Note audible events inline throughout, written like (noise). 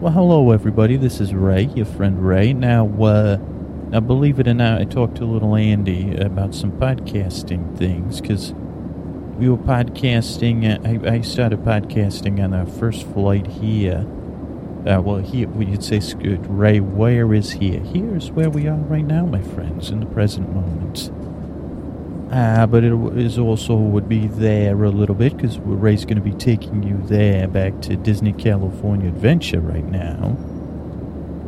Well, hello everybody. This is Ray, your friend Ray. Now, uh, now believe it or not, I talked to a little Andy about some podcasting things because we were podcasting. Uh, I, I started podcasting on our first flight here. Uh, well, here we could say, Ray, where is here? Here's where we are right now, my friends, in the present moment. Ah, but it is also would be there a little bit because Ray's going to be taking you there back to Disney California Adventure right now.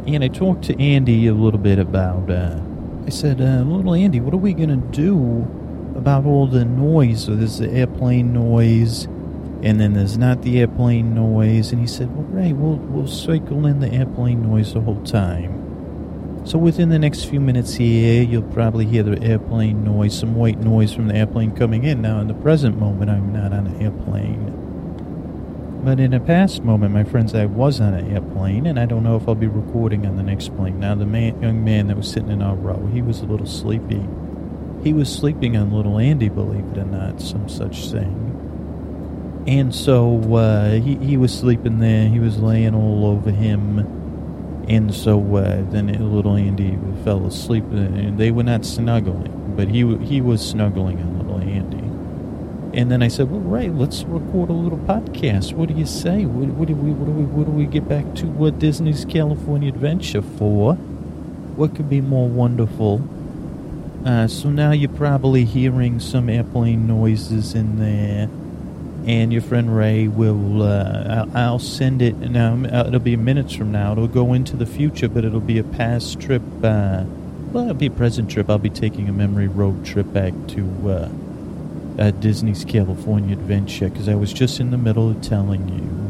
And I talked to Andy a little bit about. Uh, I said, uh, "Little Andy, what are we going to do about all the noise? So there's the airplane noise, and then there's not the airplane noise." And he said, "Well, Ray, we'll we'll cycle in the airplane noise the whole time." So within the next few minutes here, you'll probably hear the airplane noise, some white noise from the airplane coming in. Now, in the present moment, I'm not on an airplane. But in a past moment, my friends, I was on an airplane, and I don't know if I'll be recording on the next plane. Now, the man, young man that was sitting in our row, he was a little sleepy. He was sleeping on little Andy, believe it or not, some such thing. And so uh, he, he was sleeping there. He was laying all over him and so uh, then little Andy fell asleep, and they were not snuggling, but he he was snuggling on little Andy. And then I said, "Well, Ray, let's record a little podcast. What do you say? What, what do we what do we what do we get back to what Disney's California Adventure for? What could be more wonderful?" Uh, so now you're probably hearing some airplane noises in there and your friend Ray will. Uh, I'll, send it now. Uh, it'll be minutes from now. It'll go into the future, but it'll be a past trip. Uh, well, it'll be a present trip. I'll be taking a memory road trip back to uh, uh, Disney's California Adventure because I was just in the middle of telling you.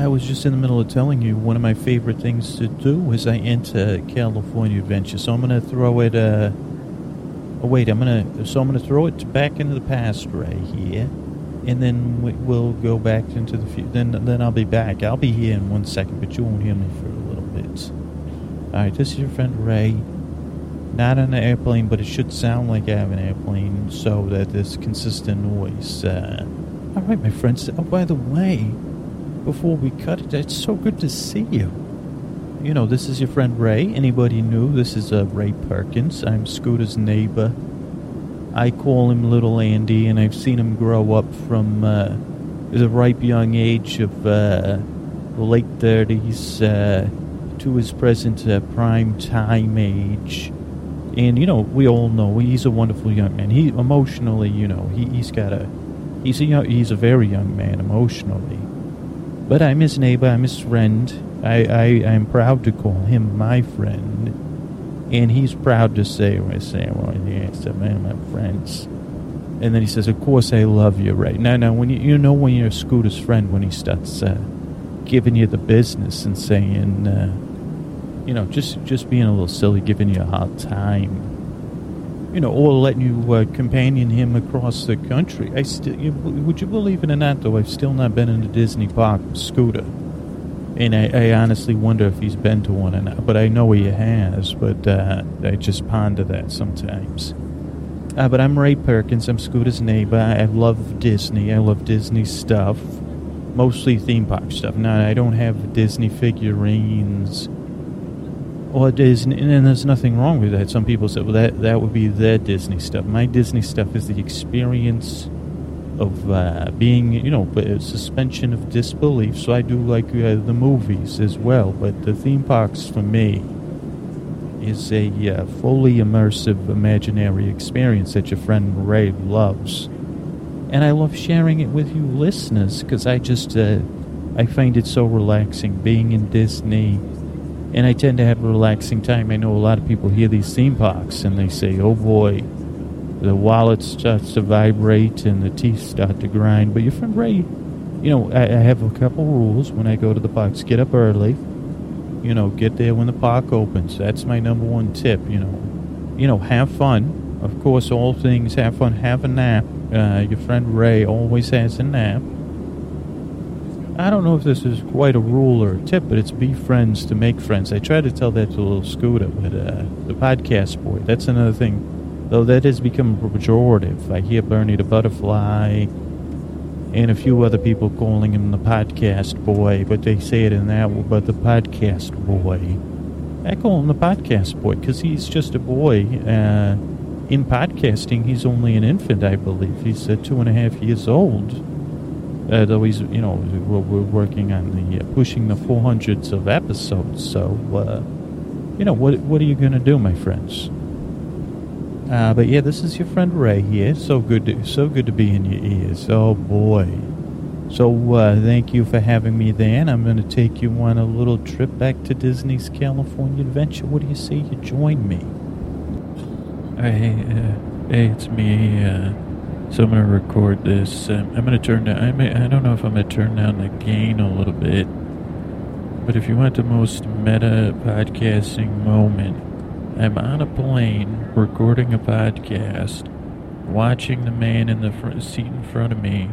I was just in the middle of telling you one of my favorite things to do is I enter California Adventure. So I'm to throw it. Uh, oh wait, I'm gonna. So I'm gonna throw it back into the past, Ray. Here and then we'll go back into the future. Then, then I'll be back. I'll be here in one second, but you won't hear me for a little bit. All right, this is your friend Ray. Not on an airplane, but it should sound like I have an airplane, so that there's consistent noise. Uh, all right, my friends. Oh, by the way, before we cut it, it's so good to see you. You know, this is your friend Ray. Anybody new? This is uh, Ray Perkins. I'm Scooter's neighbor I call him Little Andy, and I've seen him grow up from uh, the ripe young age of uh, late 30s uh, to his present uh, prime time age. And, you know, we all know he's a wonderful young man. He emotionally, you know, he, he's got a, he's a, young, he's a very young man emotionally. But I'm his neighbor, I'm his friend. I, I, I'm proud to call him my friend and he's proud to say, I say, well, yes, man, my friends. And then he says, of course I love you, right? Now, now, when you, you know when you're Scooter's friend, when he starts uh, giving you the business and saying, uh, you know, just just being a little silly, giving you a hard time, you know, or letting you uh, companion him across the country. I still, would you believe it or not, though, I've still not been in a Disney park with Scooter and I, I, honestly wonder if he's been to one or not. But I know he has. But uh, I just ponder that sometimes. Uh, but I'm Ray Perkins. I'm Scooter's neighbor. I love Disney. I love Disney stuff, mostly theme park stuff. Now I don't have Disney figurines or Disney, and there's nothing wrong with that. Some people say, well, that that would be their Disney stuff. My Disney stuff is the experience of uh, being, you know, suspension of disbelief. So I do like uh, the movies as well, but the theme parks for me is a uh, fully immersive imaginary experience that your friend Ray loves, and I love sharing it with you listeners because I just uh, I find it so relaxing being in Disney. And I tend to have a relaxing time. I know a lot of people hear these theme parks and they say, oh boy, the wallet starts to vibrate and the teeth start to grind. But your friend Ray, you know, I, I have a couple rules when I go to the parks. Get up early. You know, get there when the park opens. That's my number one tip. You know, you know, have fun. Of course, all things have fun. Have a nap. Uh, your friend Ray always has a nap. I don't know if this is quite a rule or a tip, but it's be friends to make friends. I try to tell that to little Scooter, but uh, the podcast boy, that's another thing though that has become pejorative. I hear Bernie the Butterfly, and a few other people calling him the podcast boy, but they say it in that, but the podcast boy. I call him the podcast boy because he's just a boy. Uh, in podcasting, he's only an infant, I believe. He's uh, two and a half years old. Uh, though he's, you know, we're, we're working on the uh, pushing the 400s of episodes. So, uh, you know, what what are you going to do, my friends? Uh, but yeah, this is your friend Ray here. So good, to, so good to be in your ears. Oh boy. So uh, thank you for having me there, and I'm going to take you on a little trip back to Disney's California Adventure. What do you say you join me? Hey, uh, hey, it's me. Uh, so I'm going to record this. Um, I'm going to turn down. I may, I don't know if I'm going to turn down the gain a little bit, but if you want the most meta podcasting moment, I'm on a plane recording a podcast, watching the man in the front seat in front of me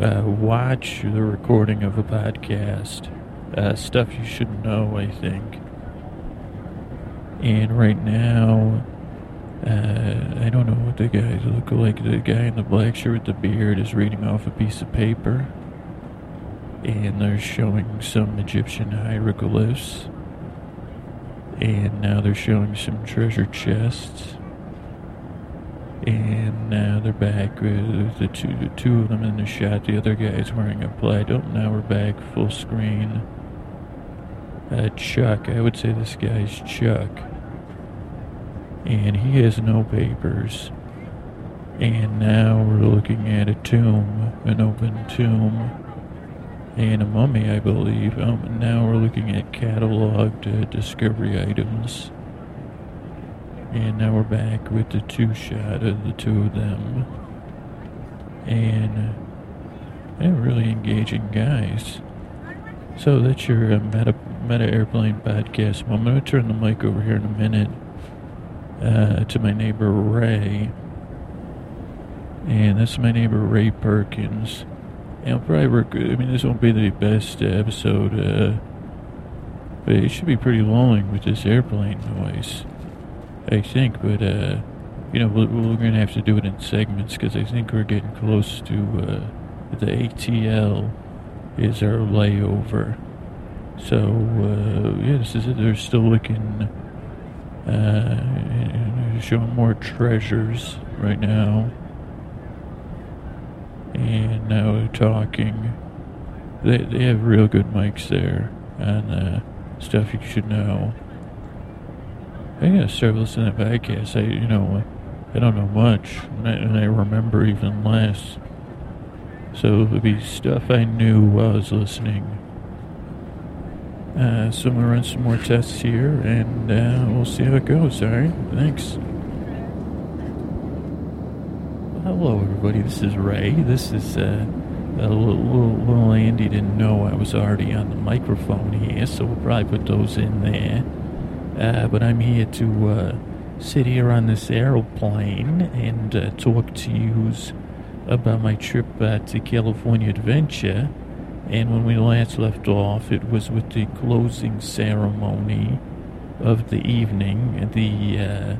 uh, watch the recording of a podcast. Uh, stuff you should know, I think. And right now, uh, I don't know what the guys look like. The guy in the black shirt with the beard is reading off a piece of paper. And they're showing some Egyptian hieroglyphs and now they're showing some treasure chests. And now they're back with the two, the two of them in the shot. The other guy's wearing a plaid. Oh, now we're back full screen. Uh, Chuck, I would say this guy's Chuck. And he has no papers. And now we're looking at a tomb, an open tomb and a mummy, I believe. Um, now we're looking at cataloged uh, discovery items. And now we're back with the two shot of the two of them. And uh, they're really engaging guys. So that's your uh, meta, meta Airplane podcast. Well, I'm going to turn the mic over here in a minute uh, to my neighbor Ray. And that's my neighbor Ray Perkins. I'll probably work. I mean, this won't be the best episode, uh, but it should be pretty long with this airplane noise, I think. But uh, you know, we're, we're going to have to do it in segments because I think we're getting close to uh, the ATL is our layover. So uh, yeah, this is it. They're still looking, uh, showing more treasures right now and now we're talking. They, they have real good mics there and uh, stuff you should know. I gotta start listening to podcasts. I, you know, I don't know much, and I, and I remember even less. So it would be stuff I knew while I was listening. Uh, so I'm gonna run some more tests here, and uh, we'll see how it goes. All right, thanks hello everybody. This is Ray. This is uh, a little, little, Andy didn't know I was already on the microphone here, so we'll probably put those in there. Uh, but I'm here to uh, sit here on this aeroplane and uh, talk to you about my trip uh, to California Adventure. And when we last left off, it was with the closing ceremony of the evening. The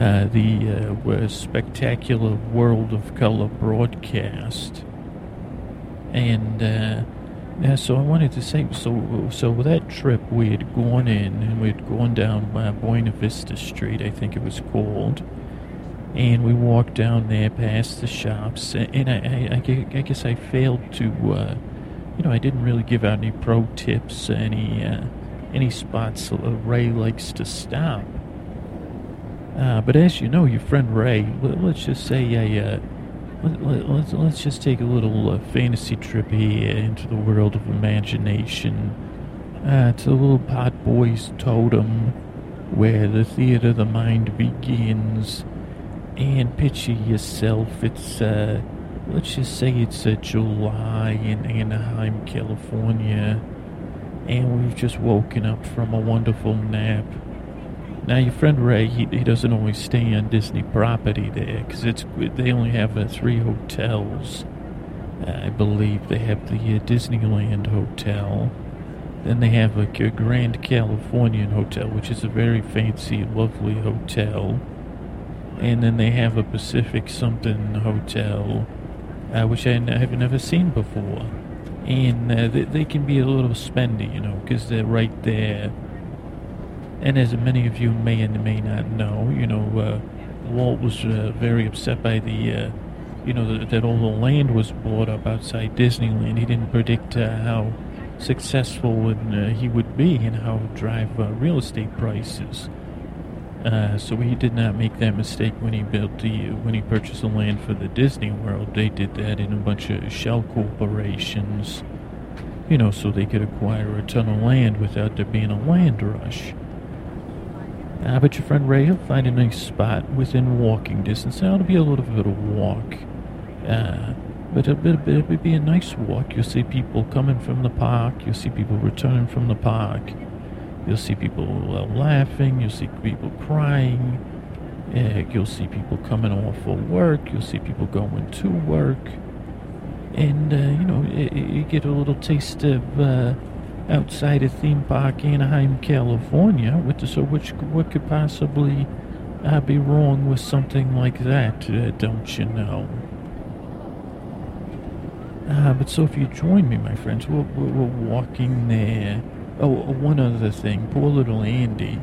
uh, uh, the uh, spectacular World of Color broadcast. And uh, yeah, so I wanted to say, so so that trip, we had gone in and we had gone down by Buena Vista Street, I think it was called, and we walked down there past the shops, and I, I, I guess I failed to, uh, you know, I didn't really give out any pro tips, any uh, any spots Ray likes to stop. Uh, but as you know, your friend Ray, let, us just say a, uh, let, let, let's, let's just take a little uh, fantasy trip here into the world of imagination, uh, to the little pot boy's totem, where the theater of the mind begins. And picture yourself, it's, uh, let's just say it's uh, July in Anaheim, California, and we've just woken up from a wonderful nap now, your friend Ray, he, he doesn't always stay on Disney property there because it's they only have uh, three hotels. I believe they have the uh, Disneyland Hotel. Then they have a, Grand Californian Hotel, which is a very fancy, lovely hotel. And then they have a Pacific something hotel. uh, which I have never seen before. And uh, they, they can be a little spendy, you know, because they're right there. And as many of you may and may not know, you know, uh, Walt was uh, very upset by the, uh, you know, that, that all the land was bought up outside Disneyland. He didn't predict uh, how successful and, uh, he would be and how it would drive uh, real estate prices. So he did not make that mistake when he built the when he purchased the land for the Disney World. They did that in a bunch of shell corporations, you know, so they could acquire a ton of land without there being a land rush. Uh, but your friend Ray he'll find a nice spot within walking distance. Now it'll be a little bit of a walk, uh, but a bit, bit, it'll be a nice walk. You'll see people coming from the park. You'll see people returning from the park. You'll see people uh, laughing. You'll see people crying. Uh, you'll see people coming off of work. You'll see people going to work. And, uh, you know, you get a little taste of uh, outside a theme park, Anaheim, California. With so, which, what could possibly uh, be wrong with something like that, uh, don't you know? Uh, but so if you join me, my friends, we're, we're, we're walking there. Oh, one other thing. Poor little Andy.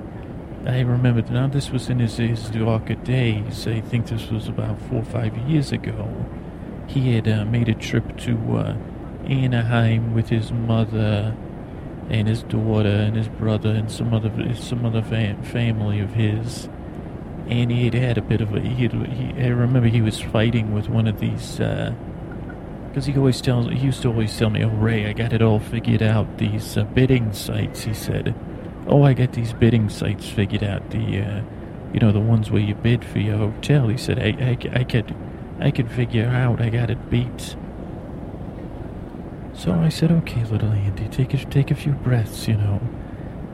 I remember now this was in his, his darker days. I think this was about four or five years ago. He had uh, made a trip to uh, Anaheim with his mother and his daughter and his brother and some other some other fam- family of his. And he had had a bit of a. He, he I remember he was fighting with one of these. Uh, because he always tells, he used to always tell me, "Oh Ray, I got it all figured out. These uh, bidding sites," he said. "Oh, I got these bidding sites figured out. The, uh, you know, the ones where you bid for your hotel." He said, "I, I, I could, I could figure out. I got it beat." So I said, "Okay, little Andy, take a, take a few breaths, you know."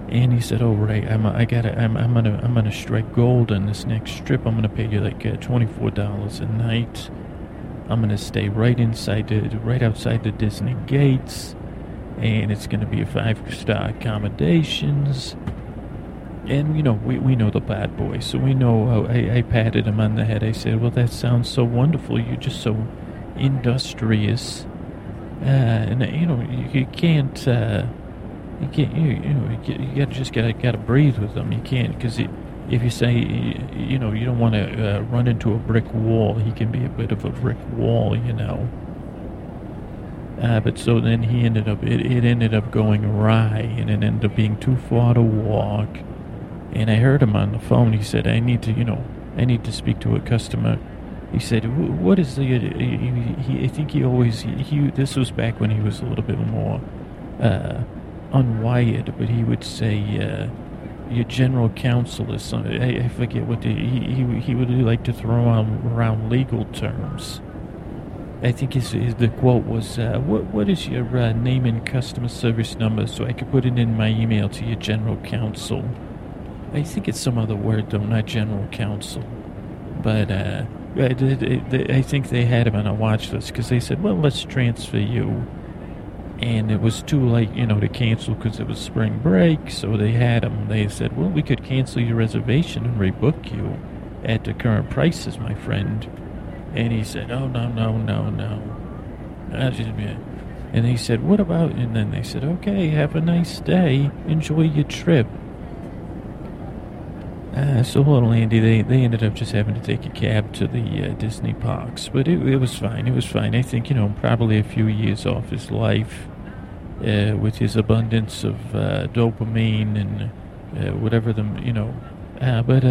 And he said, "Oh Ray, I'm, I gotta, I'm, I'm gonna, I'm gonna strike gold on this next strip. I'm gonna pay you like uh, twenty-four dollars a night." I'm gonna stay right inside the, right outside the Disney gates, and it's gonna be a five-star accommodations. And you know, we, we know the bad boy, so we know. Uh, I, I patted him on the head. I said, "Well, that sounds so wonderful. You're just so industrious, and you know, you, you can't." Uh, you can't, you, you know, you, gotta just gotta gotta breathe with them. You can't because if you say, you know, you don't want to uh, run into a brick wall, he can be a bit of a brick wall, you know. Uh, but so then he ended up, it, it ended up going awry, and it ended up being too far to walk. And I heard him on the phone. He said, I need to, you know, I need to speak to a customer. He said, what is the, he, he, I think he always, he, this was back when he was a little bit more uh, unwired, but he would say, uh, your general counsel is something. I, I forget what the, he, he he would like to throw around, around legal terms. I think his, his the quote was, uh, "What what is your uh, name and customer service number so I could put it in my email to your general counsel." I think it's some other word though, not general counsel. But uh, I, I, I think they had him on a watch list because they said, "Well, let's transfer you." and it was too late, you know, to cancel because it was spring break. So they had him. They said, "Well, we could cancel your reservation and rebook you at the current prices, my friend." And he said, "Oh no, no, no, no." And he said, "What about?" And then they said, "Okay, have a nice day. Enjoy your trip." Uh, so little Andy, they, they ended up just having to take a cab to the uh, Disney parks, but it, it was fine. It was fine. I think you know probably a few years off his life, uh, with his abundance of uh, dopamine and uh, whatever the you know. Uh, but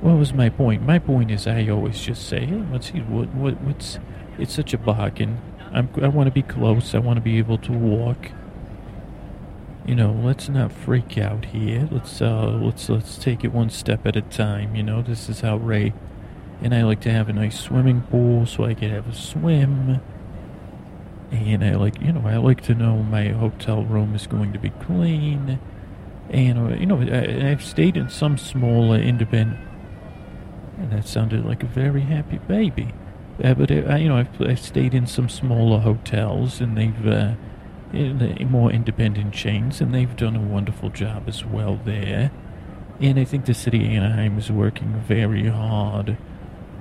what was my point? My point is, I always just say, hey, let's see what what what's. It's such a bargain. I'm, I want to be close. I want to be able to walk you know, let's not freak out here. Let's uh, let's let's take it one step at a time. You know, this is how Ray and I like to have a nice swimming pool, so I can have a swim. And I like, you know, I like to know my hotel room is going to be clean. And uh, you know, I, have stayed in some small uh, independent. And that sounded like a very happy baby. Uh, but uh, you know, I've, I've stayed in some smaller hotels, and they've uh, more independent chains, and they've done a wonderful job as well there. And I think the city of Anaheim is working very hard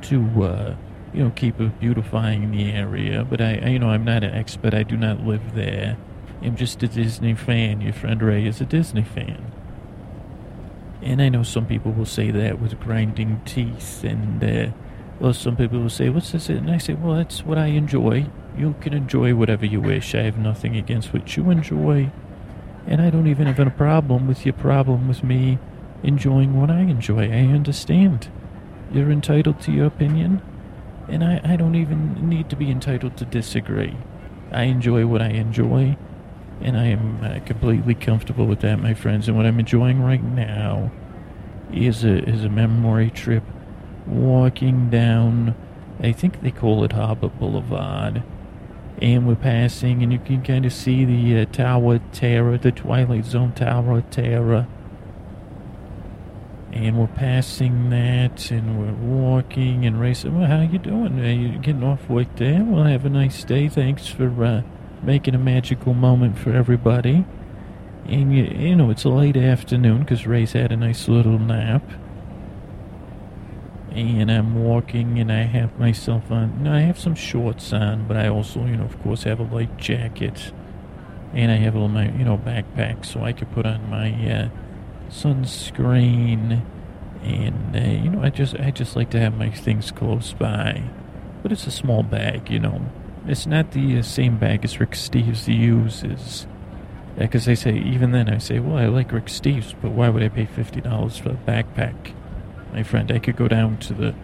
to uh, you know, keep beautifying the area. But I, I, you know, I'm not an expert. I do not live there. I'm just a Disney fan. Your friend Ray is a Disney fan. And I know some people will say that with grinding teeth, and uh, well, some people will say, "What's this?" And I say, "Well, that's what I enjoy. You can enjoy whatever you wish. I have nothing against what you enjoy, and I don't even have a problem with your problem with me enjoying what I enjoy. I understand. You're entitled to your opinion, and I, I don't even need to be entitled to disagree. I enjoy what I enjoy." and I am uh, completely comfortable with that, my friends. And what I'm enjoying right now is a is a memory trip, walking down. I think they call it Harbor Boulevard, and we're passing, and you can kind of see the uh, Tower of Terror, the Twilight Zone Tower of Terror. And we're passing that, and we're walking and racing. Well, how you doing? Are you getting off work there? Well, have a nice day. Thanks for uh, making a magical moment for everybody. And you, you know, it's a late afternoon because Ray's had a nice little nap. And I'm walking and I have myself on, you I have some shorts on, but I also, you know, of course, have a light jacket. And I have a my, you know, backpack so I could put on my uh, sunscreen. And, uh, you know, I just, I just like to have my things close by. But it's a small bag, you know. It's not the uh, same bag as Rick Steves uses. Because they say, even then, I say, well, I like Rick Steves, but why would I pay $50 for a backpack? My friend, I could go down to the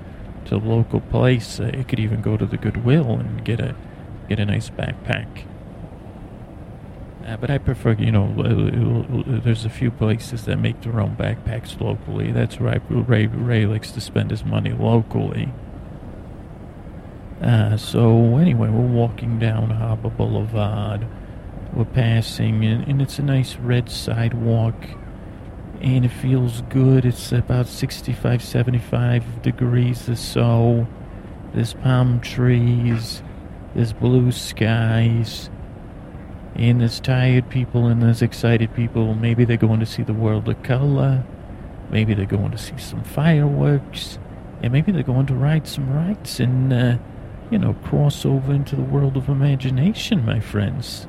to the local place. I could even go to the Goodwill and get a get a nice backpack. Uh, but I prefer, you know, there's a few places that make their own backpacks locally. That's right. Ray Ray likes to spend his money locally. Uh, so anyway, we're walking down Harbor Boulevard. We're passing, and, and it's a nice red sidewalk, and it feels good. It's about 65, 75 degrees or so. There's palm trees, there's blue skies, and there's tired people and there's excited people. Maybe they're going to see the world of color. Maybe they're going to see some fireworks. And maybe they're going to ride some rides and uh, you know, cross over into the world of imagination, my friends.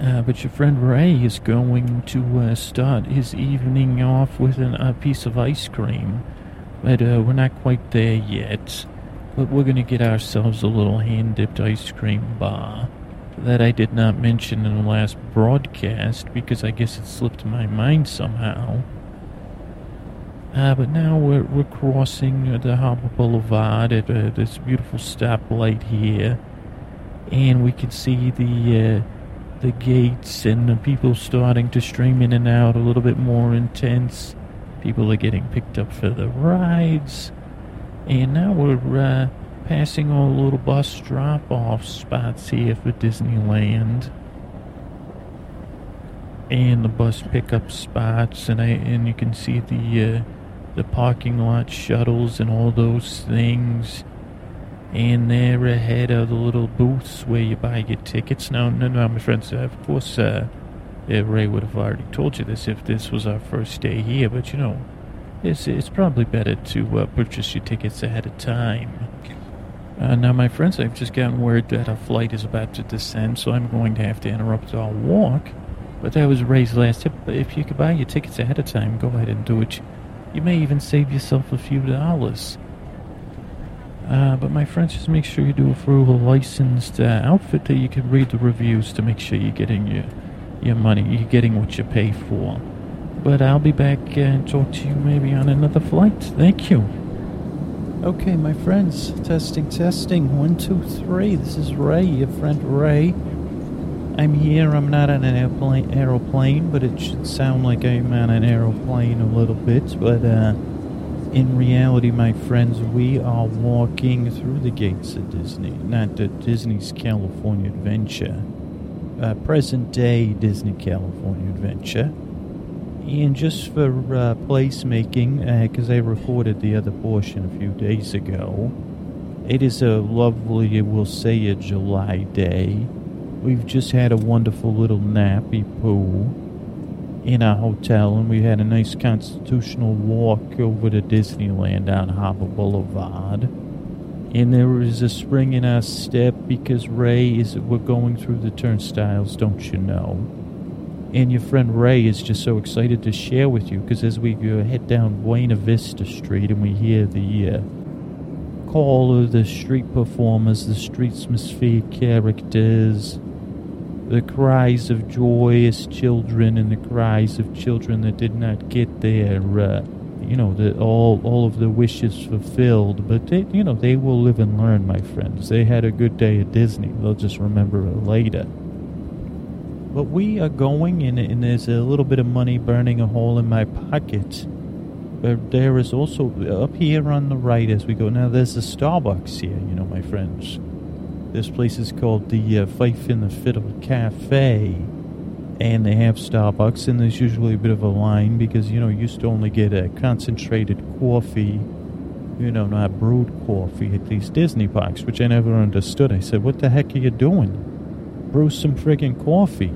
Uh, but your friend Ray is going to uh, start his evening off with an, a piece of ice cream. But uh, we're not quite there yet. But we're going to get ourselves a little hand dipped ice cream bar that I did not mention in the last broadcast because I guess it slipped my mind somehow. Uh, but now we're, we're crossing the Harbor Boulevard at uh, this beautiful stoplight here, and we can see the uh, the gates and the people starting to stream in and out a little bit more intense. People are getting picked up for the rides, and now we're uh, passing all the little bus drop-off spots here for Disneyland and the bus pickup spots, and I and you can see the uh, the parking lot shuttles and all those things. And they're ahead of the little booths where you buy your tickets. Now, no, no, my friends, uh, of course, uh, Ray would have already told you this if this was our first day here, but you know, it's, it's probably better to uh, purchase your tickets ahead of time. Uh, now, my friends, I've just gotten word that a flight is about to descend, so I'm going to have to interrupt our walk. But that was Ray's last tip. If you could buy your tickets ahead of time, go ahead and do it. You may even save yourself a few dollars. Uh, but my friends, just make sure you do it through a licensed uh, outfit that you can read the reviews to make sure you're getting your your money, you're getting what you pay for. But I'll be back uh, and talk to you maybe on another flight. Thank you. Okay, my friends, testing, testing. One, two, three. This is Ray, your friend Ray. I'm here. I'm not on an airplane, aeroplane, but it should sound like I'm on an aeroplane a little bit. But uh, in reality, my friends, we are walking through the gates of Disney, not the Disney's California Adventure, uh, present day Disney California Adventure. And just for uh, placemaking, because uh, I recorded the other portion a few days ago, it is a lovely, we'll say, a July day. We've just had a wonderful little nappy poo in our hotel, and we had a nice constitutional walk over to Disneyland on Harbor Boulevard. And there is a spring in our step because Ray is we're going through the turnstiles, don't you know? And your friend Ray is just so excited to share with you because as we head down Buena Vista Street and we hear the uh, call of the street performers, the street atmosphere characters, the cries of joyous children and the cries of children that did not get their, uh, you know, the, all all of the wishes fulfilled. But they, you know, they will live and learn, my friends. They had a good day at Disney. They'll just remember it later. But we are going, and, and there's a little bit of money burning a hole in my pocket. But there is also up here on the right as we go. Now there's a Starbucks here, you know, my friends. This place is called the uh, Fife and the Fiddle Cafe, and they have Starbucks, and there's usually a bit of a line because you know you used to only get a concentrated coffee, you know, not brewed coffee at these Disney parks, which I never understood. I said, "What the heck are you doing? Brew some friggin' coffee."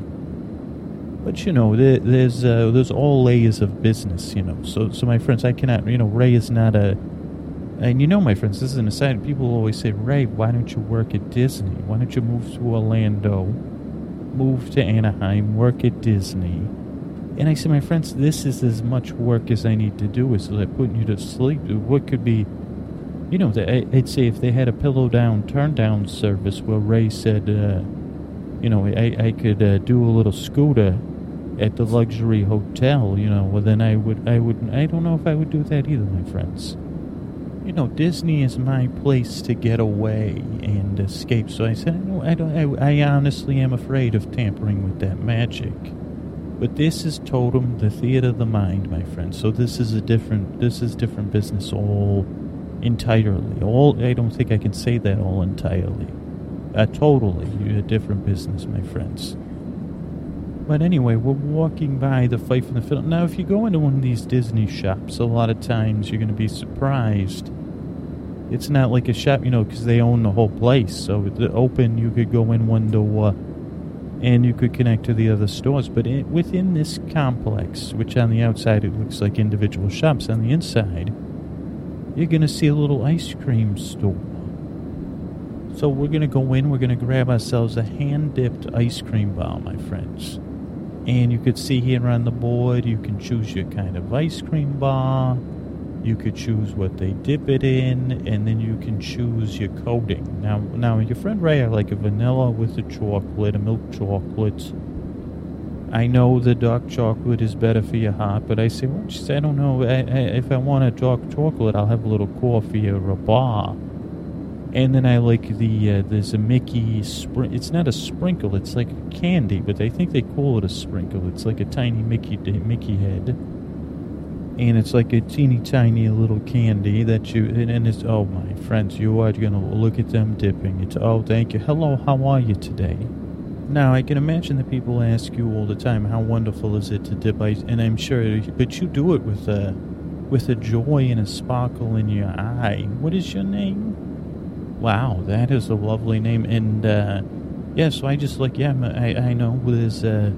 But you know, there, there's uh, there's all layers of business, you know. So so my friends, I cannot, you know, Ray is not a, and you know, my friends, this is an aside. People always say, Ray, why don't you work at Disney? Why don't you move to Orlando, move to Anaheim, work at Disney? And I say, my friends, this is as much work as I need to do. Is like putting you to sleep. What could be, you know, I'd say if they had a pillow down, turn down service where Ray said, uh, you know, I, I could uh, do a little scooter at the luxury hotel, you know, well then I would, I would, I don't know if I would do that either, my friends. You know, Disney is my place to get away and escape. So I said, no, I don't, I, I honestly am afraid of tampering with that magic. But this is Totem, the theater of the mind, my friends. So this is a different, this is different business all entirely. All, I don't think I can say that all entirely. Uh, totally, a different business, my friends. But anyway, we're walking by the Fife and the Fiddle. Now, if you go into one of these Disney shops, a lot of times you're going to be surprised. It's not like a shop, you know, because they own the whole place. So it's open, you could go in one door and you could connect to the other stores. But it, within this complex, which on the outside it looks like individual shops, on the inside, you're going to see a little ice cream store. So we're going to go in, we're going to grab ourselves a hand dipped ice cream bar, my friends. And you could see here on the board, you can choose your kind of ice cream bar. You could choose what they dip it in, and then you can choose your coating. Now, now your friend Ray, I like a vanilla with a chocolate, a milk chocolate. I know the dark chocolate is better for your heart, but I say, well, she said, I don't know. I, I, if I want a dark chocolate, I'll have a little coffee or a bar. And then I like the uh, there's a Mickey spring. It's not a sprinkle. It's like a candy, but I think they call it a sprinkle. It's like a tiny Mickey Mickey head, and it's like a teeny tiny little candy that you and, and it's oh my friends, you are gonna look at them dipping. It's oh thank you. Hello, how are you today? Now I can imagine that people ask you all the time, how wonderful is it to dip ice? And I'm sure, but you do it with a with a joy and a sparkle in your eye. What is your name? Wow, that is a lovely name. And uh, yeah, so I just like, yeah, I, I know this uh,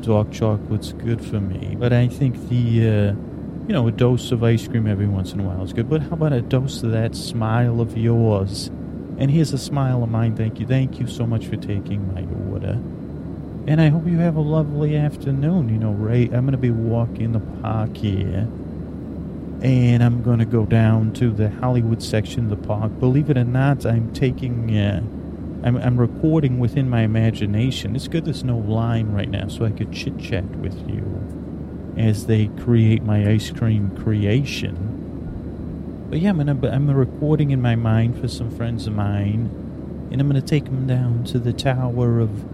dark chocolate's good for me. But I think the, uh, you know, a dose of ice cream every once in a while is good. But how about a dose of that smile of yours? And here's a smile of mine. Thank you. Thank you so much for taking my order. And I hope you have a lovely afternoon. You know, Ray, I'm going to be walking the park here and I'm going to go down to the Hollywood section of the park. Believe it or not, I'm taking, uh, I'm, I'm recording within my imagination. It's good there's no line right now, so I could chit chat with you as they create my ice cream creation. But yeah, I'm gonna, I'm recording in my mind for some friends of mine, and I'm gonna take them down to the Tower of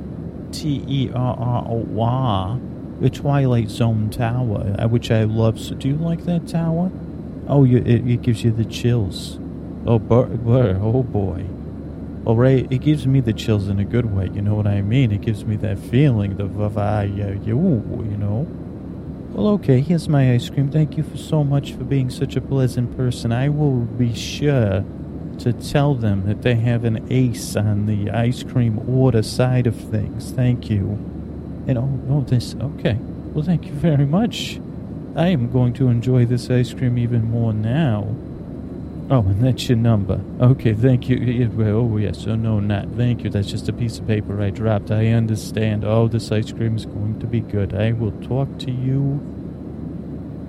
T E R R O Y the Twilight Zone Tower, uh, which I love. So do you like that tower? Oh, you, it, it gives you the chills. Oh, bur, bur, oh boy. All right, it gives me the chills in a good way. You know what I mean? It gives me that feeling, the vavaya, you, you know. Well, okay, here's my ice cream. Thank you for so much for being such a pleasant person. I will be sure to tell them that they have an ace on the ice cream order side of things. Thank you. And oh, oh, this, okay. Well, thank you very much. I am going to enjoy this ice cream even more now. Oh, and that's your number. Okay, thank you. Oh, yes. Oh, no, not. Thank you. That's just a piece of paper I dropped. I understand. Oh, this ice cream is going to be good. I will talk to you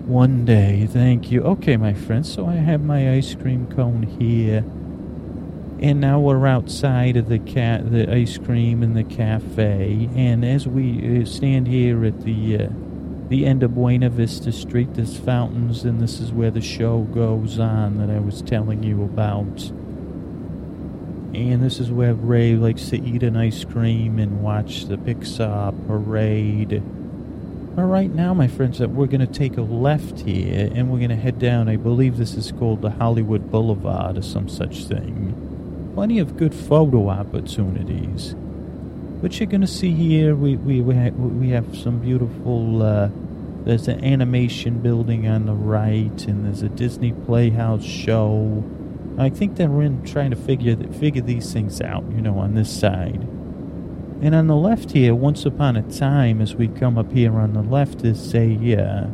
one day. Thank you. Okay, my friends. So I have my ice cream cone here. And now we're outside of the cat, the ice cream and the cafe. And as we uh, stand here at the uh, the end of Buena Vista Street, there's fountains, and this is where the show goes on that I was telling you about. And this is where Ray likes to eat an ice cream and watch the Pixar parade. All right, now, my friends, that we're going to take a left here, and we're going to head down. I believe this is called the Hollywood Boulevard or some such thing. Plenty of good photo opportunities. What you're going to see here, we we we, ha- we have some beautiful. Uh, there's an animation building on the right, and there's a Disney Playhouse show. I think that we're in trying to figure figure these things out, you know, on this side. And on the left here, once upon a time, as we come up here on the left, is a uh,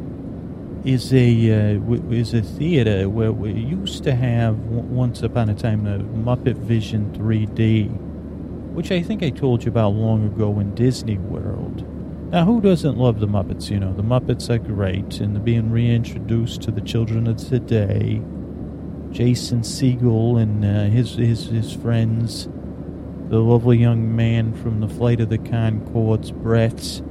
is a uh, is a theater where we used to have once upon a time the Muppet Vision 3D, which I think I told you about long ago in Disney World. Now, who doesn't love the Muppets? You know, the Muppets are great, and they're being reintroduced to the children of today. Jason Segel and uh, his his his friends, the lovely young man from the Flight of the Conchords, Brett.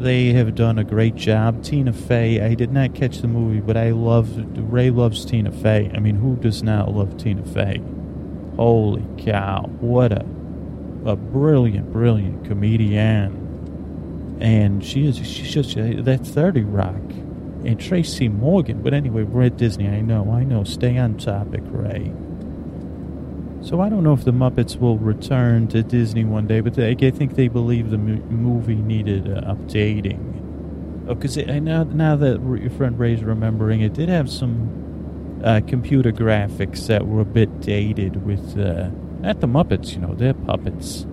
They have done a great job. Tina Fey, I did not catch the movie, but I love Ray loves Tina Fey. I mean, who does not love Tina Fey? Holy cow! What a a brilliant, brilliant comedian. And she is she's just uh, that thirty rock and Tracy Morgan. But anyway, we're at Disney. I know, I know. Stay on topic, Ray. So I don't know if the Muppets will return to Disney one day, but they, I think they believe the mo- movie needed uh, updating. Oh, because now now that your friend Ray's remembering, it did have some uh, computer graphics that were a bit dated. With uh, not the Muppets, you know, they're puppets,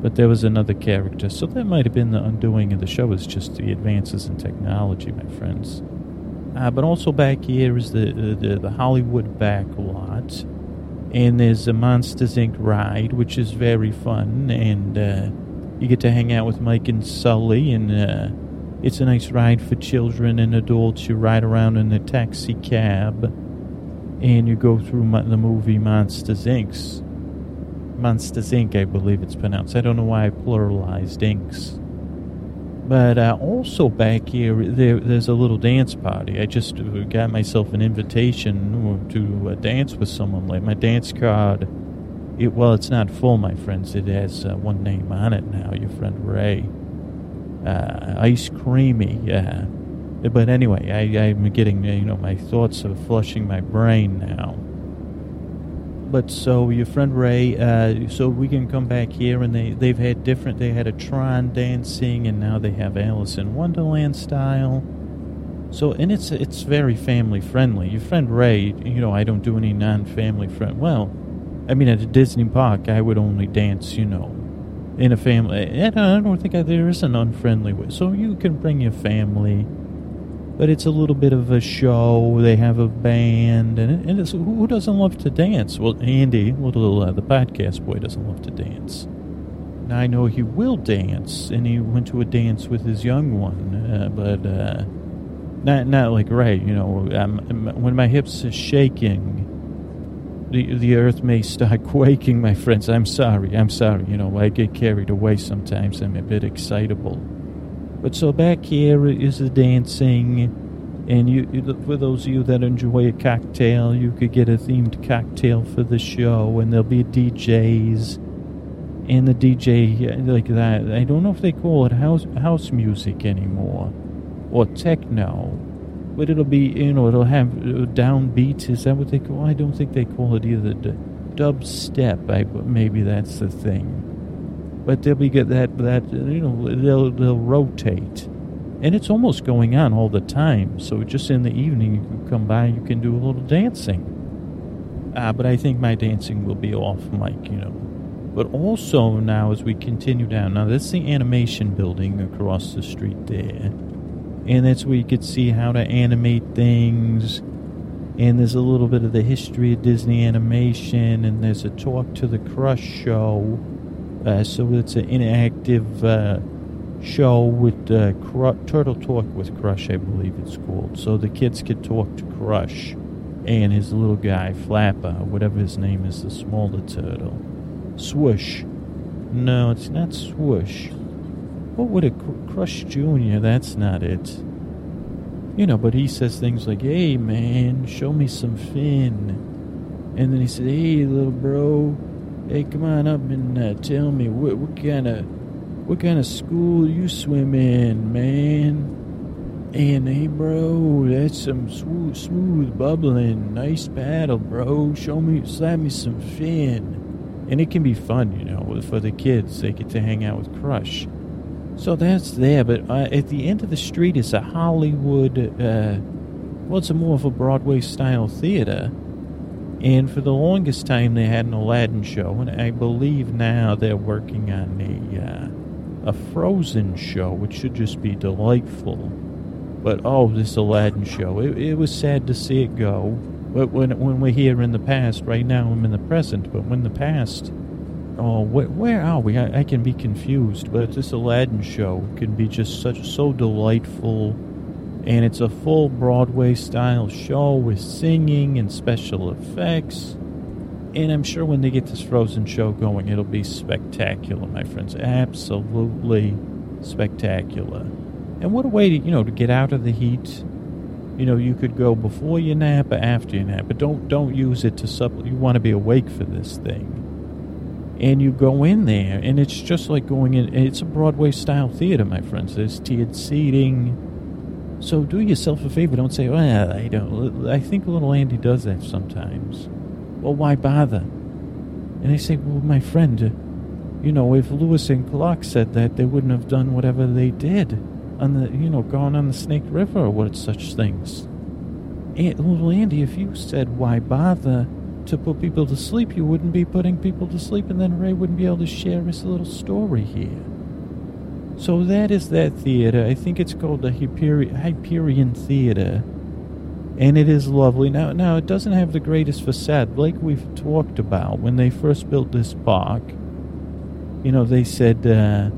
but there was another character, so that might have been the undoing of the show. Is just the advances in technology, my friends. Uh, but also back here is the, the the Hollywood back lot and there's a Monsters Inc. ride, which is very fun, and uh, you get to hang out with Mike and Sully, and uh, it's a nice ride for children and adults. You ride around in a taxi cab, and you go through mo- the movie Monsters Inc. Monsters Inc. I believe it's pronounced. I don't know why I pluralized Inks. But uh, also back here, there, there's a little dance party. I just uh, got myself an invitation to uh, dance with someone. Like my dance card, it, well, it's not full, my friends. It has uh, one name on it now. Your friend Ray, uh, Ice Creamy. Yeah. But anyway, I, I'm getting you know my thoughts are flushing my brain now. But so your friend Ray, uh, so we can come back here, and they they've had different. They had a Tron dancing, and now they have Alice in Wonderland style. So and it's it's very family friendly. Your friend Ray, you know, I don't do any non-family friend. Well, I mean at a Disney park, I would only dance, you know, in a family. I don't, I don't think there is an unfriendly way. So you can bring your family but it's a little bit of a show. They have a band, and, it, and it's, who doesn't love to dance? Well, Andy, little uh, the podcast boy, doesn't love to dance. Now I know he will dance, and he went to a dance with his young one, uh, but uh, not not like right. You know, um, when my hips are shaking, the the earth may start (laughs) quaking. My friends, I'm sorry. I'm sorry. You know, I get carried away sometimes. I'm a bit excitable. But so back here is the dancing, and you, you, for those of you that enjoy a cocktail, you could get a themed cocktail for the show, and there'll be DJs, and the DJ uh, like that. I don't know if they call it house house music anymore, or techno, but it'll be you know it'll have uh, downbeat. Is that what they call? I don't think they call it either. Dubstep. I maybe that's the thing but they'll be get that that you know they'll they'll rotate, and it's almost going on all the time. So just in the evening, you can come by, you can do a little dancing. Uh, but I think my dancing will be off mic, you know. But also now, as we continue down, now that's the animation building across the street there, and that's where you could see how to animate things. and there's a little bit of the history of Disney animation, and there's a talk to the Crush show. Uh, so it's an interactive uh, show with uh, Cru- Turtle Talk with Crush, I believe it's called. So the kids could talk to Crush and his little guy, Flapper, whatever his name is, the smaller turtle. Swoosh. No, it's not Swoosh. What would a cr- Crush Jr.? That's not it. You know, but he says things like, hey, man, show me some fin. And then he said, hey, little bro, hey, come on up and uh, tell me what, what kind of what kind of school you swim in, man? And hey, bro, that's some smooth, smooth bubbling. Nice paddle, bro. Show me, slap me some fin. And it can be fun, you know, for the kids. They get to hang out with Crush. So that's there, but uh, at the end of the street is a Hollywood, uh, well, it's a more of a Broadway style theater. And for the longest time, they had an Aladdin show, and I believe now they're working on a. Uh, a Frozen show, which should just be delightful. But oh, this Aladdin show, it, it was sad to see it go. But when when we're here in the past, right now I'm in the present, but when the past, oh, wh- where are we? I, I can be confused. But this Aladdin show can be just such so delightful, and it's a full Broadway style show with singing and special effects. And I'm sure when they get this Frozen show going, it'll be spectacular, my friends. Absolutely spectacular. And what a way to, you know, to get out of the heat. You know, you could go before you nap or after you nap, but don't don't use it to supplement. You want to be awake for this thing. And you go in there, and it's just like going in. It's a Broadway style theater, my friends. There's tiered seating. So do yourself a favor. Don't say, "Well, I don't." I think little Andy does that sometimes well, why bother? And I say, well, my friend, uh, you know, if Lewis and Clark said that, they wouldn't have done whatever they did on the, you know, gone on the Snake River or what such things. And, little Andy, if you said, why bother to put people to sleep, you wouldn't be putting people to sleep, and then Ray wouldn't be able to share his little story here. So that is that theater. I think it's called the Hyperion, Theater and it is lovely. Now, now it doesn't have the greatest facade, like we've talked about when they first built this park. You know, they said, uh,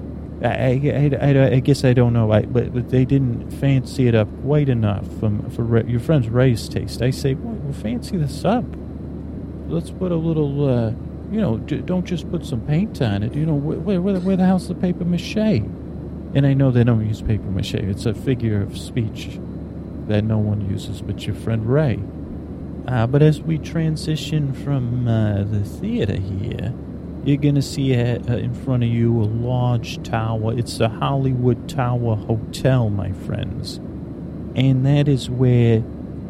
I, I, I, I, guess I don't know, I, but, but they didn't fancy it up quite enough from, for your friend's Ray's taste. I say, well, we'll fancy this up. Let's put a little, uh, you know, don't just put some paint on it. You know, where, where the hell's the paper mache? And I know they don't use paper mache. It's a figure of speech that no one uses but your friend Ray. Uh, but as we transition from uh, the theater here, you're going to see uh, in front of you a large tower. It's the Hollywood Tower Hotel, my friends. And that is where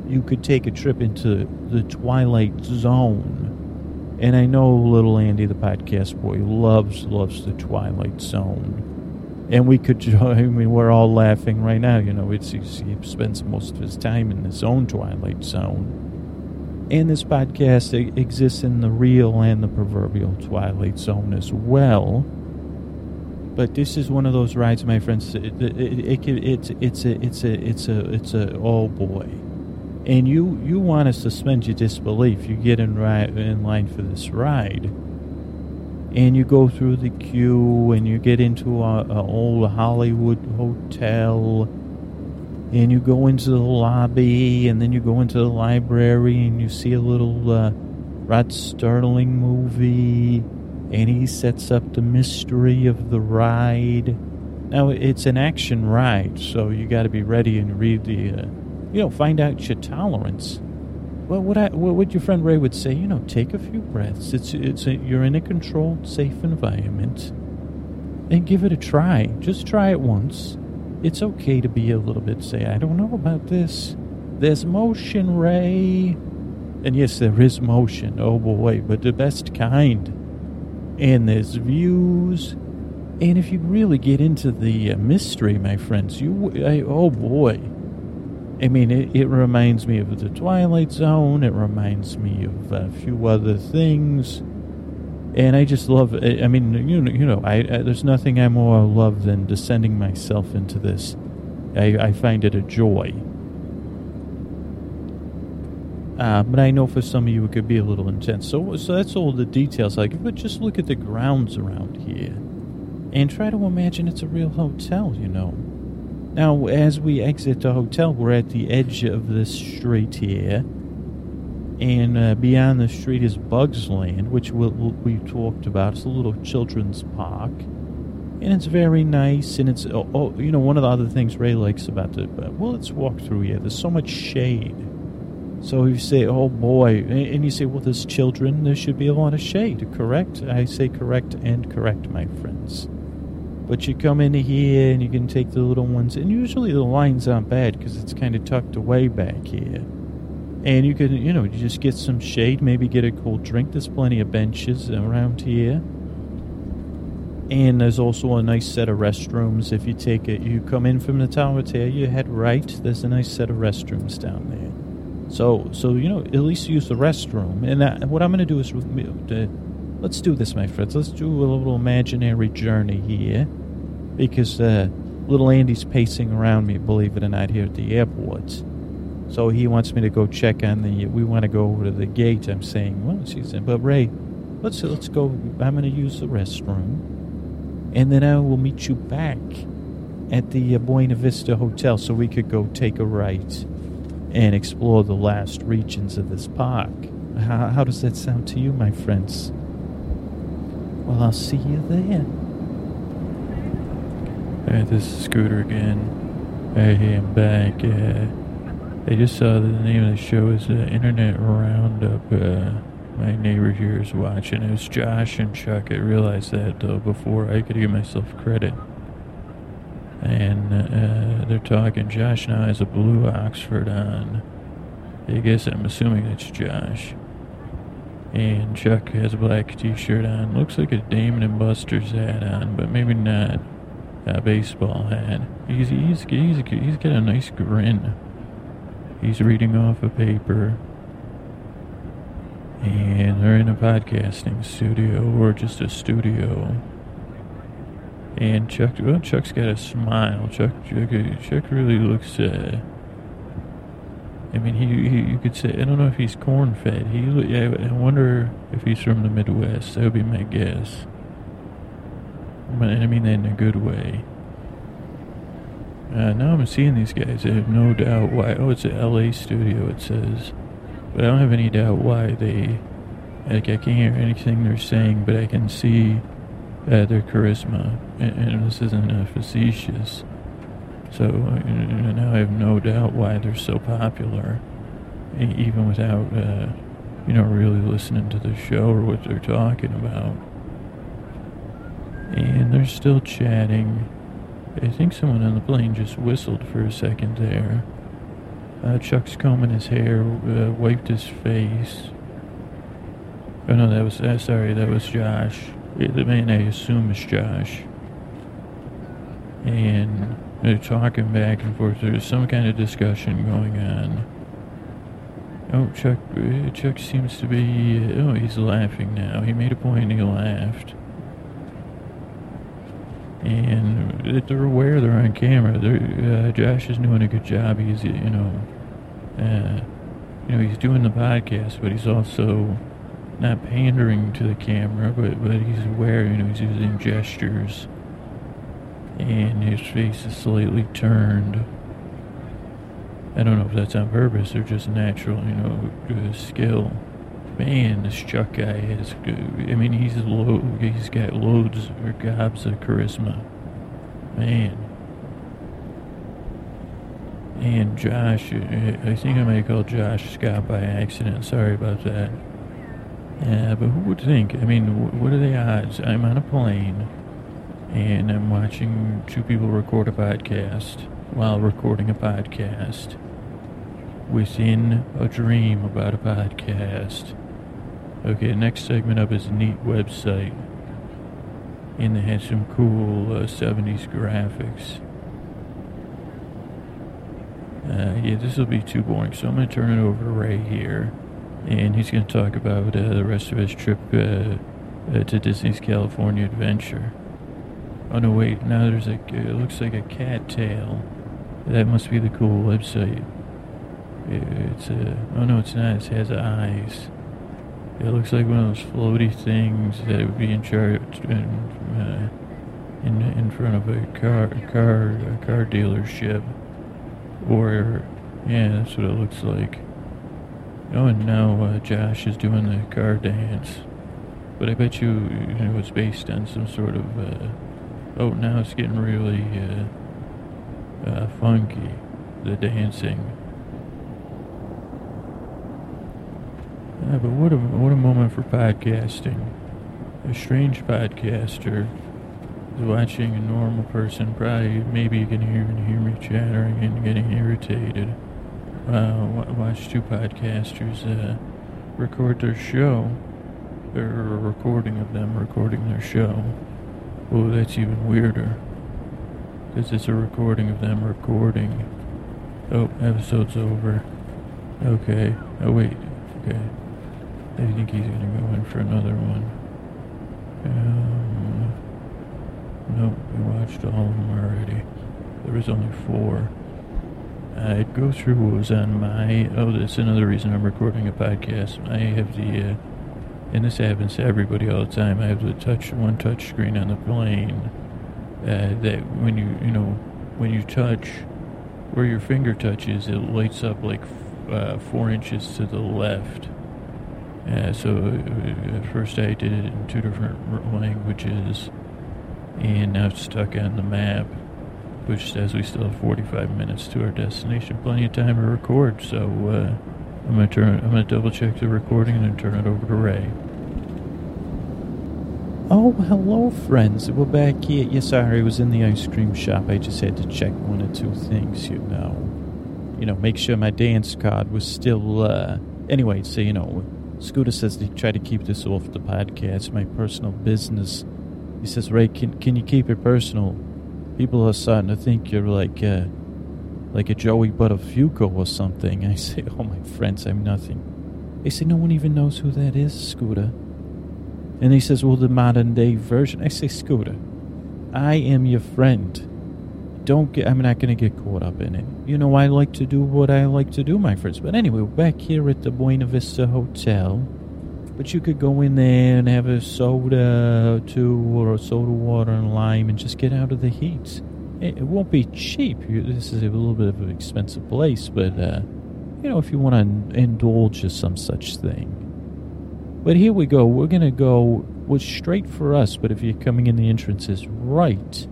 you could take a trip into the Twilight Zone. And I know little Andy, the podcast boy, loves, loves the Twilight Zone and we could (laughs) I mean we're all laughing right now you know it's he spends most of his time in his own twilight zone. And this podcast exists in the real and the proverbial twilight zone as well. But this is one of those rides my friends it, it, it, it it's it's a it's a it's a it's a oh boy. And you you want to suspend your disbelief. You get in right in line for this ride and you go through the queue and you get into a, old Hollywood hotel. And you go into the lobby and then you go into the library and you see a little uh, Rod Serling movie. And he sets up the mystery of the ride. Now it's an action ride, so you got to be ready and read the, uh, you know, find out your tolerance well, what I what your friend Ray would say, you know, take a few breaths. It's it's a, you're in a controlled, safe environment, and give it a try. Just try it once. It's okay to be a little bit say, I don't know about this. There's motion, Ray, and yes, there is motion. Oh boy, but the best kind. And there's views. And if you really get into the uh, mystery, my friends, you I, oh boy I mean, it, it reminds me of the Twilight Zone. It reminds me of a few other things, and I just love. it. I mean, you know, you know, I, I there's nothing I more love than descending myself into this. I, I find it a joy. Uh, but I know for some of you it could be a little intense. So, so that's all the details I give. But just look at the grounds around here, and try to imagine it's a real hotel. You know. Now, as we exit the hotel, we're at the edge of this street here, and uh, beyond the street is Bugs Land, which we we talked about. It's a little children's park, and it's very nice. And it's oh, oh, you know one of the other things Ray likes about the uh, well, let's walk through here. There's so much shade. So you say, "Oh boy," and you say, "Well, there's children. There should be a lot of shade." Correct? I say correct and correct, my friends. But you come in here and you can take the little ones, and usually the lines aren't bad because it's kind of tucked away back here. And you can, you know, you just get some shade, maybe get a cold drink. There's plenty of benches around here. And there's also a nice set of restrooms. If you take it, you come in from the tower here, you head right. There's a nice set of restrooms down there. So, so you know, at least use the restroom. And what I'm going to do is, let's do this, my friends. Let's do a little imaginary journey here, because uh, little Andy's pacing around me. Believe it or not, here at the airport. So he wants me to go check on the. We want to go over to the gate. I'm saying, well, she's in. But Ray, let's let's go. I'm going to use the restroom and then I will meet you back at the uh, Buena Vista Hotel so we could go take a right and explore the last regions of this park. How, how does that sound to you, my friends? Well, I'll see you there. Hey, this is Scooter again. Hey, I'm back. Uh, I just saw that the name of the show is uh, Internet Roundup. Uh, my neighbor here is watching. It was Josh and Chuck. I realized that though before I could give myself credit. And uh, they're talking. Josh now has a blue Oxford on. I guess I'm assuming it's Josh. And Chuck has a black t-shirt on. Looks like a Dave and Buster's hat on, but maybe not a baseball hat. He's, he's, he's, he's got a nice grin. He's reading off a paper and they're in a podcasting studio or just a studio. And Chuck, well, Chuck's got a smile. Chuck, Chuck, Chuck really looks. Uh, I mean, he, he, you could say I don't know if he's corn fed. He, I wonder if he's from the Midwest. That would be my guess. But I mean that in a good way. Uh, now I'm seeing these guys. I have no doubt why. Oh, it's a LA studio. It says. But I don't have any doubt why they. Like, I can't hear anything they're saying, but I can see uh, their charisma. And, and this isn't uh, facetious. So uh, now I have no doubt why they're so popular, even without, uh, you know, really listening to the show or what they're talking about. And they're still chatting. I think someone on the plane just whistled for a second there. Uh, Chuck's combing his hair, uh, wiped his face. Oh no, that was uh, sorry, that was Josh. The man I assume is Josh. And they're talking back and forth. There's some kind of discussion going on. Oh, Chuck! Uh, Chuck seems to be. Uh, oh, he's laughing now. He made a point. and He laughed and they're aware they're on camera. They're, uh, Josh is doing a good job. He's, you know, uh, you know, he's doing the podcast, but he's also not pandering to the camera, but but he's aware. You know, he's using gestures, and his face is slightly turned. I don't know if that's on purpose or just natural, you know, uh, skill man, this Chuck guy has. I mean, he's lo- he's got loads or gobs of charisma. Man. And Josh, I think I may call Josh Scott by accident. Sorry about that. Yeah, but who would think? I mean, what are the odds? I'm on a plane and I'm watching two people record a podcast while recording a podcast within a dream about a podcast. Okay, next segment up is a neat website. And they had some cool uh, 70s graphics. Uh, yeah, this will be too boring, so I'm going to turn it over to Ray here. And he's going to talk about uh, the rest of his trip uh, uh, to Disney's California Adventure. Oh no, wait, now there's a, it looks like a cat tail. That must be the cool website. It's a. Oh no, it's not. It has eyes. It looks like one of those floaty things that would be in charge in, uh, in in front of a car car a car dealership, or yeah, that's what it looks like. Oh, and now uh, Josh is doing the car dance, but I bet you you know it's based on some sort of. Uh, oh, now it's getting really uh, uh, funky, the dancing. Yeah, but what a what a moment for podcasting. A strange podcaster is watching a normal person. Probably, maybe you can hear hear me chattering and getting irritated. Uh, watch two podcasters uh, record their show, or a recording of them recording their show. Oh, that's even weirder. Because it's a recording of them recording. Oh, episode's over. Okay. Oh, wait. Okay. I think he's gonna go in for another one. Um, nope, we watched all of them already. There was only four. I'd go through what was on my. Oh, that's another reason I'm recording a podcast. I have the, uh, and this happens to everybody all the time. I have the touch one touch screen on the plane. Uh, that when you you know when you touch where your finger touches, it lights up like uh, four inches to the left uh, so uh, at first I did it in two different languages, and now it's stuck on the map, which says we still have 45 minutes to our destination. Plenty of time to record, so uh, I'm gonna turn. I'm gonna double check the recording and then turn it over to Ray. Oh, hello, friends. We're back here. Yes, sorry, I was in the ice cream shop. I just had to check one or two things, you know. You know, make sure my dance card was still. Uh, anyway, so you know Scooter says to try to keep this off the podcast, my personal business. He says, Ray, can, can you keep it personal? People are starting to think you're like, uh, like a Joey Buttafuoco or something. I (laughs) say, oh, my friends, I'm nothing. They say, no one even knows who that is, Scooter. And he says, well, the modern day version. I say, Scooter, I am your friend don't get, I'm not going to get caught up in it. You know, I like to do what I like to do, my friends. But anyway, we're back here at the Buena Vista Hotel. But you could go in there and have a soda too, or a soda water and lime, and just get out of the heat. It, it won't be cheap. This is a little bit of an expensive place, but, uh, you know, if you want to indulge in some such thing. But here we go. We're going to go, well, straight for us, but if you're coming in the entrance is right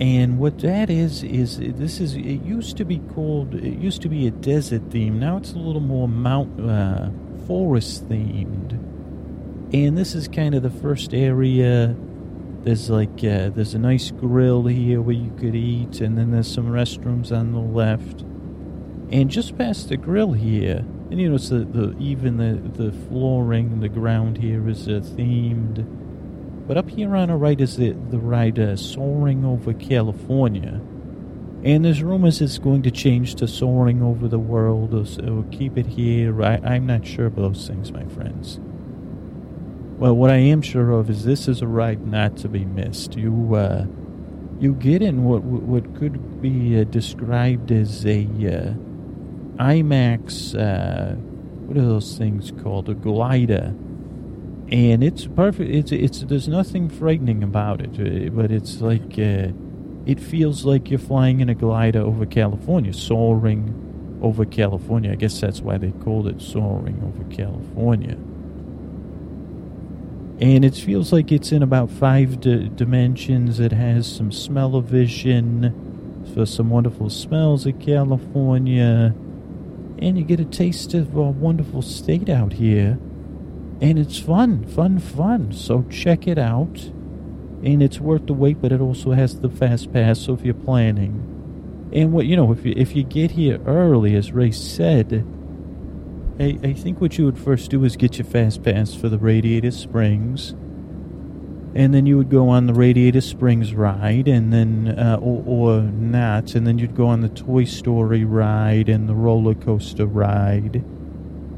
and what that is is this is it used to be called it used to be a desert theme. Now it's a little more mount uh, forest themed. And this is kind of the first area. There's like uh, there's a nice grill here where you could eat, and then there's some restrooms on the left. And just past the grill here, and you know, it's the, even the the flooring, the ground here is uh, themed but up here on the right is the, the ride uh, Soaring Over California. And there's rumors it's going to change to Soaring Over the World, or, or keep it here. I, I'm not sure about those things, my friends. Well, what I am sure of is this is a ride not to be missed. You, uh, you get in what what could be uh, described as a uh, IMAX. Uh, what are those things called? A glider and it's perfect. It's it's there's nothing frightening about it, uh, but it's like uh, it feels like you're flying in a glider over California, soaring over California. I guess that's why they called it soaring over California. And it feels like it's in about five di- dimensions. It has some smell-o-vision for some wonderful smells of California, and you get a taste of a wonderful state out here and it's fun, fun, fun. So check it out. And it's worth the wait, but it also has the fast pass. So if you're planning, and what you know, if you if you get here early, as Ray said, I, I think what you would first do is get your fast pass for the Radiator Springs, and then you would go on the Radiator Springs ride, and then uh, or, or not, and then you'd go on the Toy Story ride and the roller coaster ride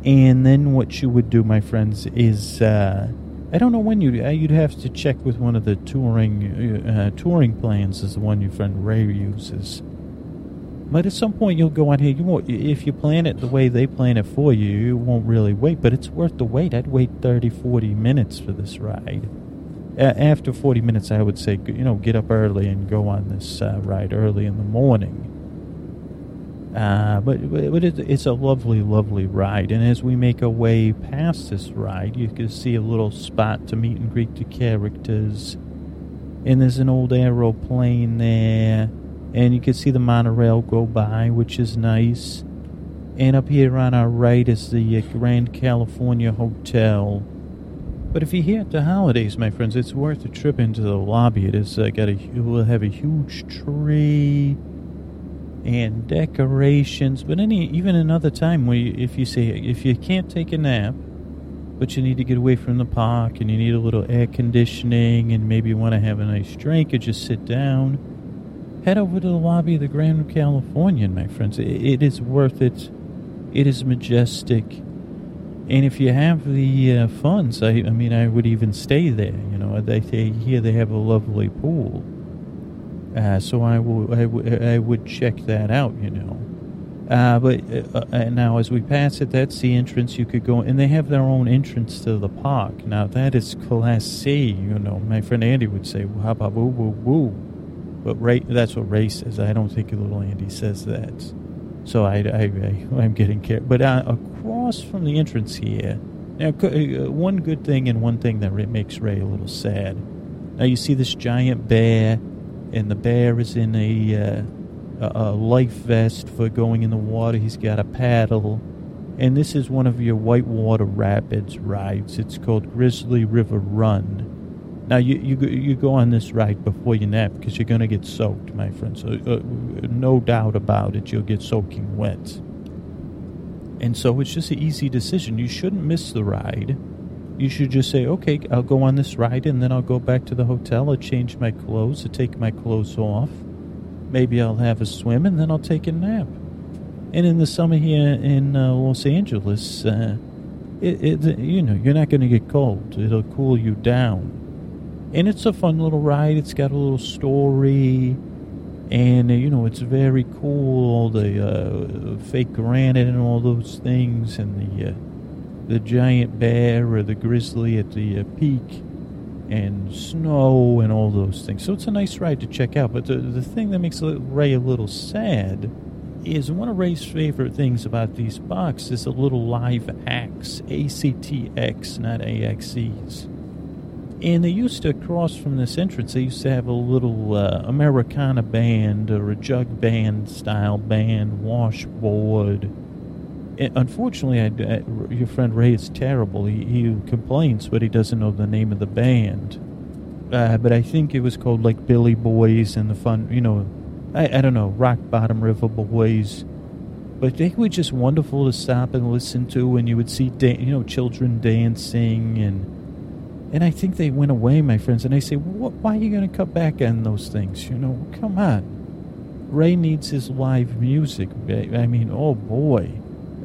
and then what you would do, my friends, is uh, I don't know when you uh, you'd have to check with one of the touring uh, touring plans, is the one your friend Ray uses. But at some point you'll go out here. You won't, if you plan it the way they plan it for you, you won't really wait. But it's worth the wait. I'd wait 30, 40 minutes for this ride. after 40 minutes, I would say, you know, get up early and go on this uh, ride early in the morning. Uh, but but it's a lovely, lovely ride. And as we make our way past this ride, you can see a little spot to meet and greet the characters. And there's an old aeroplane there and you can see the monorail go by, which is nice. And up here on our right is the uh, Grand California Hotel. But if you're here at the holidays, my friends, it's worth a trip into the lobby. It is uh, got a will have a huge tree and decorations. But any even another time where you, if you say if you can't take a nap, but you need to get away from the park and you need a little air conditioning and maybe you want to have a nice drink or just sit down head over to the lobby of the Grand Californian, my friends. It, it is worth it. It is majestic. And if you have the uh, funds, I, I mean, I would even stay there. You know, they, they here they have a lovely pool. Uh, so I will, I, w- I would check that out. You know, uh, but uh, uh, now as we pass it, that's the entrance. You could go, and they have their own entrance to the park. Now that is classy. You know, my friend Andy would say, "How about woo woo woo?" But Ray, that's what Ray says. I don't think little Andy says that. So I, I, am getting careful. But uh, across from the entrance here, now uh, one good thing and one thing that makes Ray a little sad. Now you see this giant bear, and the bear is in a, uh, a life vest for going in the water. He's got a paddle, and this is one of your whitewater rapids rides. It's called Grizzly River Run now you you you go on this ride before you nap because you're going to get soaked, my friend. So uh, no doubt about it, you'll get soaking wet. And so it's just an easy decision. You shouldn't miss the ride. You should just say, okay, I'll go on this ride and then I'll go back to the hotel. I'll change my clothes, I'll take my clothes off. Maybe I'll have a swim and then I'll take a nap. And in the summer here in uh, Los Angeles, uh, it, it, you know, you're not going to get cold. It'll cool you down and it's a fun little ride. It's got a little story, and you know it's very cool. All the uh, fake granite and all those things, and the uh, the giant bear or the grizzly at the uh, peak, and snow and all those things. So it's a nice ride to check out. But the the thing that makes Ray a little sad is one of Ray's favorite things about these boxes is a little live acts, ACTX, not AXEs. And they used to, across from this entrance, they used to have a little uh, Americana band or a jug band style band, washboard. And unfortunately, I, I, your friend Ray is terrible. He, he complains, but he doesn't know the name of the band. Uh, but I think it was called like Billy Boys and the fun, you know, I, I don't know, Rock Bottom River Boys. But they were just wonderful to stop and listen to, and you would see, da- you know, children dancing and and I think they went away, my friends, and I say, why are you going to cut back on those things? You know, come on. Ray needs his live music. I mean, oh boy,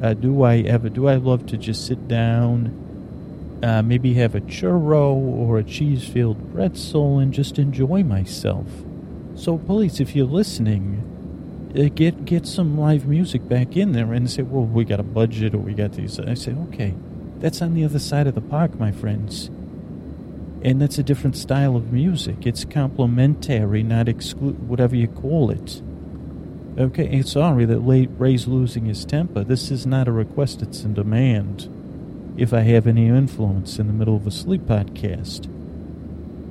uh, do I ever, do I love to just sit down, uh, maybe have a churro or a cheese filled pretzel and just enjoy myself. So, police, if you're listening, uh, get get some live music back in there and say, well, we got a budget or we got these. I say, okay, that's on the other side of the park, my friends and that's a different style of music. It's complementary, not exclude, whatever you call it. Okay, sorry that Ray's losing his temper. This is not a request, it's a demand. If I have any influence in the middle of a sleep podcast,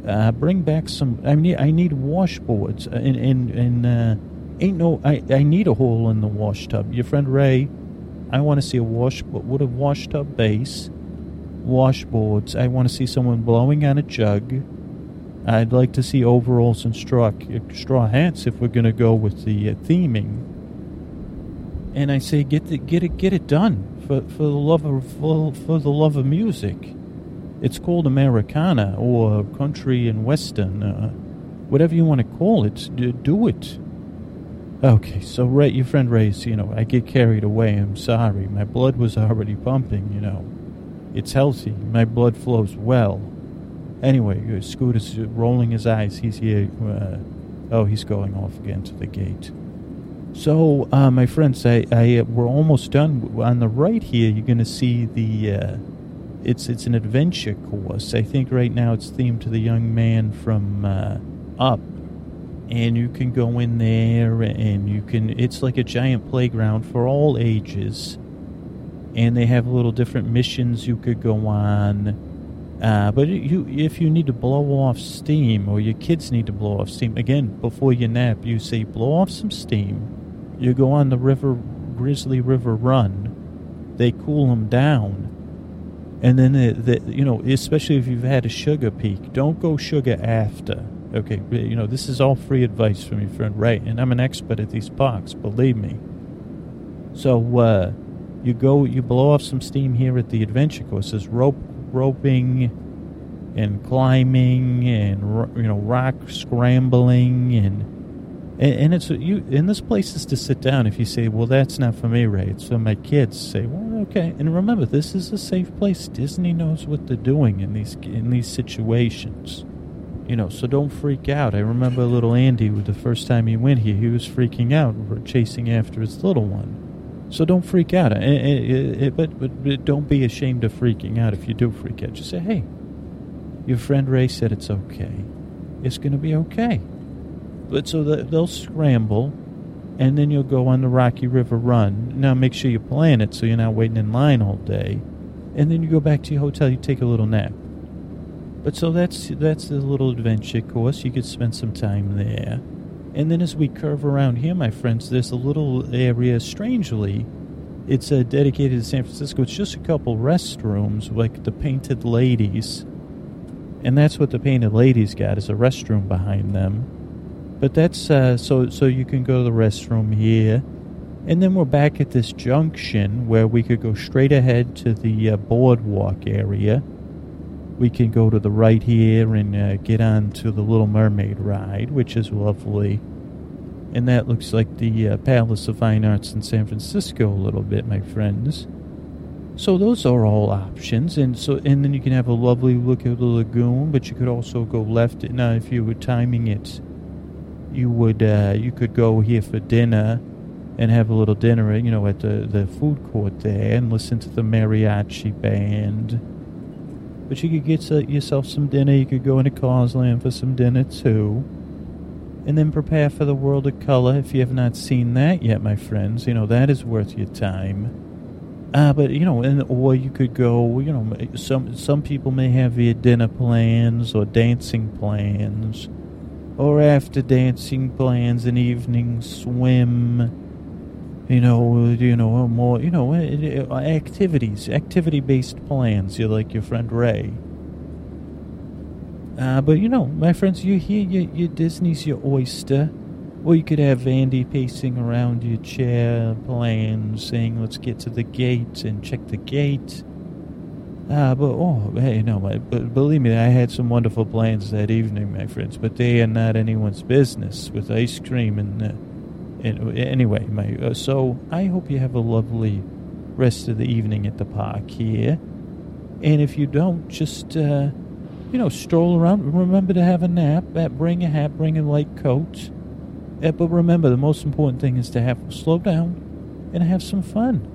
uh, bring back some. I need I need washboards, uh, and and, and uh, ain't no. I I need a hole in the wash tub. Your friend Ray, I want to see a wash with a wash tub bass washboards. I want to see someone blowing on a jug. I'd like to see overalls and straw straw hats if we're going to go with the uh, theming. And I say, get the, get it get it done for for the love of for, for the love of music. It's called Americana or country and western, uh, whatever you want to call it. Do it. Okay, so Ray, your friend Ray's, you know, I get carried away. I'm sorry. My blood was already pumping, you know. It's healthy. My blood flows well. Anyway, uh, Scoot is rolling his eyes. He's here. Uh, oh, he's going off again to the gate. So, uh, my friends, I, I uh, we're almost done. On the right here, you're going to see the. Uh, it's it's an adventure course. I think right now it's themed to the young man from uh, Up, and you can go in there and you can. It's like a giant playground for all ages, and they have little different missions you could go on. Uh, but you, if you need to blow off steam, or your kids need to blow off steam, again before you nap, you say blow off some steam. You go on the river, Grizzly River Run. They cool them down, and then the, the, you know, especially if you've had a sugar peak, don't go sugar after. Okay, you know this is all free advice from your friend Ray, and I'm an expert at these parks, believe me. So uh, you go, you blow off some steam here at the adventure courses, rope roping and climbing and you know rock scrambling and and, it's you in this place is to sit down if you say well that's not for me ray. For my kids. Say well okay. And remember this is a safe place. Disney knows what they're doing in these in these situations. You know so don't freak out. I remember little andy the first time he went here he was freaking out chasing after his little one so don't freak out. It, it, it, but, but, but don't be ashamed of freaking out if you do freak out. Just say, hey, your friend Ray said it's okay. It's going to be okay. But so the, they'll scramble, and then you'll go on the Rocky River Run. Now make sure you plan it so you're not waiting in line all day. And then you go back to your hotel. You take a little nap. But so that's that's the little adventure course. You could spend some time there. And then as we curve around here, my friends, there's a little area, strangely, it's uh, dedicated to San Francisco. It's just a couple restrooms, like the Painted Ladies. And that's what the Painted Ladies got, is a restroom behind them. But that's, uh, so, so you can go to the restroom here. And then we're back at this junction where we could go straight ahead to the uh, boardwalk area we can go to the right here and uh, get on to the Little Mermaid ride, which is lovely. And that looks like the uh, Palace of Fine Arts in San Francisco a little bit, my friends. So those are all options, and so and then you can have a lovely look at the lagoon. But you could also go left. Now, if you were timing it, you would uh, you could go here for dinner, and have a little dinner, you know, at the the food court there, and listen to the mariachi band but you could get yourself some dinner. You could go into Cars Land for some dinner too. And then prepare for the world of color if you have not seen that yet, my friends. You know, that is worth your time. Uh, but you know, and or you could go. You know, some some people may have their dinner plans or dancing plans, or after dancing plans, an evening swim you know, you know, more, you know, uh, activities, activity-based plans. You're like your friend Ray. Uh, but you know, my friends, you here, you, you Disney's your oyster. Or you could have Andy pacing around your chair, playing, saying, "Let's get to the gate and check the gate." Uh, but oh, hey, no, my, but believe me, I had some wonderful plans that evening, my friends. But they are not anyone's business. With ice cream and. Uh, anyway, uh, so I hope you have a lovely rest of the evening at the park here. And if you don't, just, uh, you know, stroll around. Remember to have a nap. Uh, bring a hat, bring a light coat. Uh, but remember, the most important thing is to have slow down and have some fun.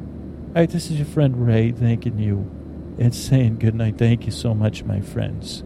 All right, this is your friend Ray thanking you and saying good night. Thank you so much, my friends.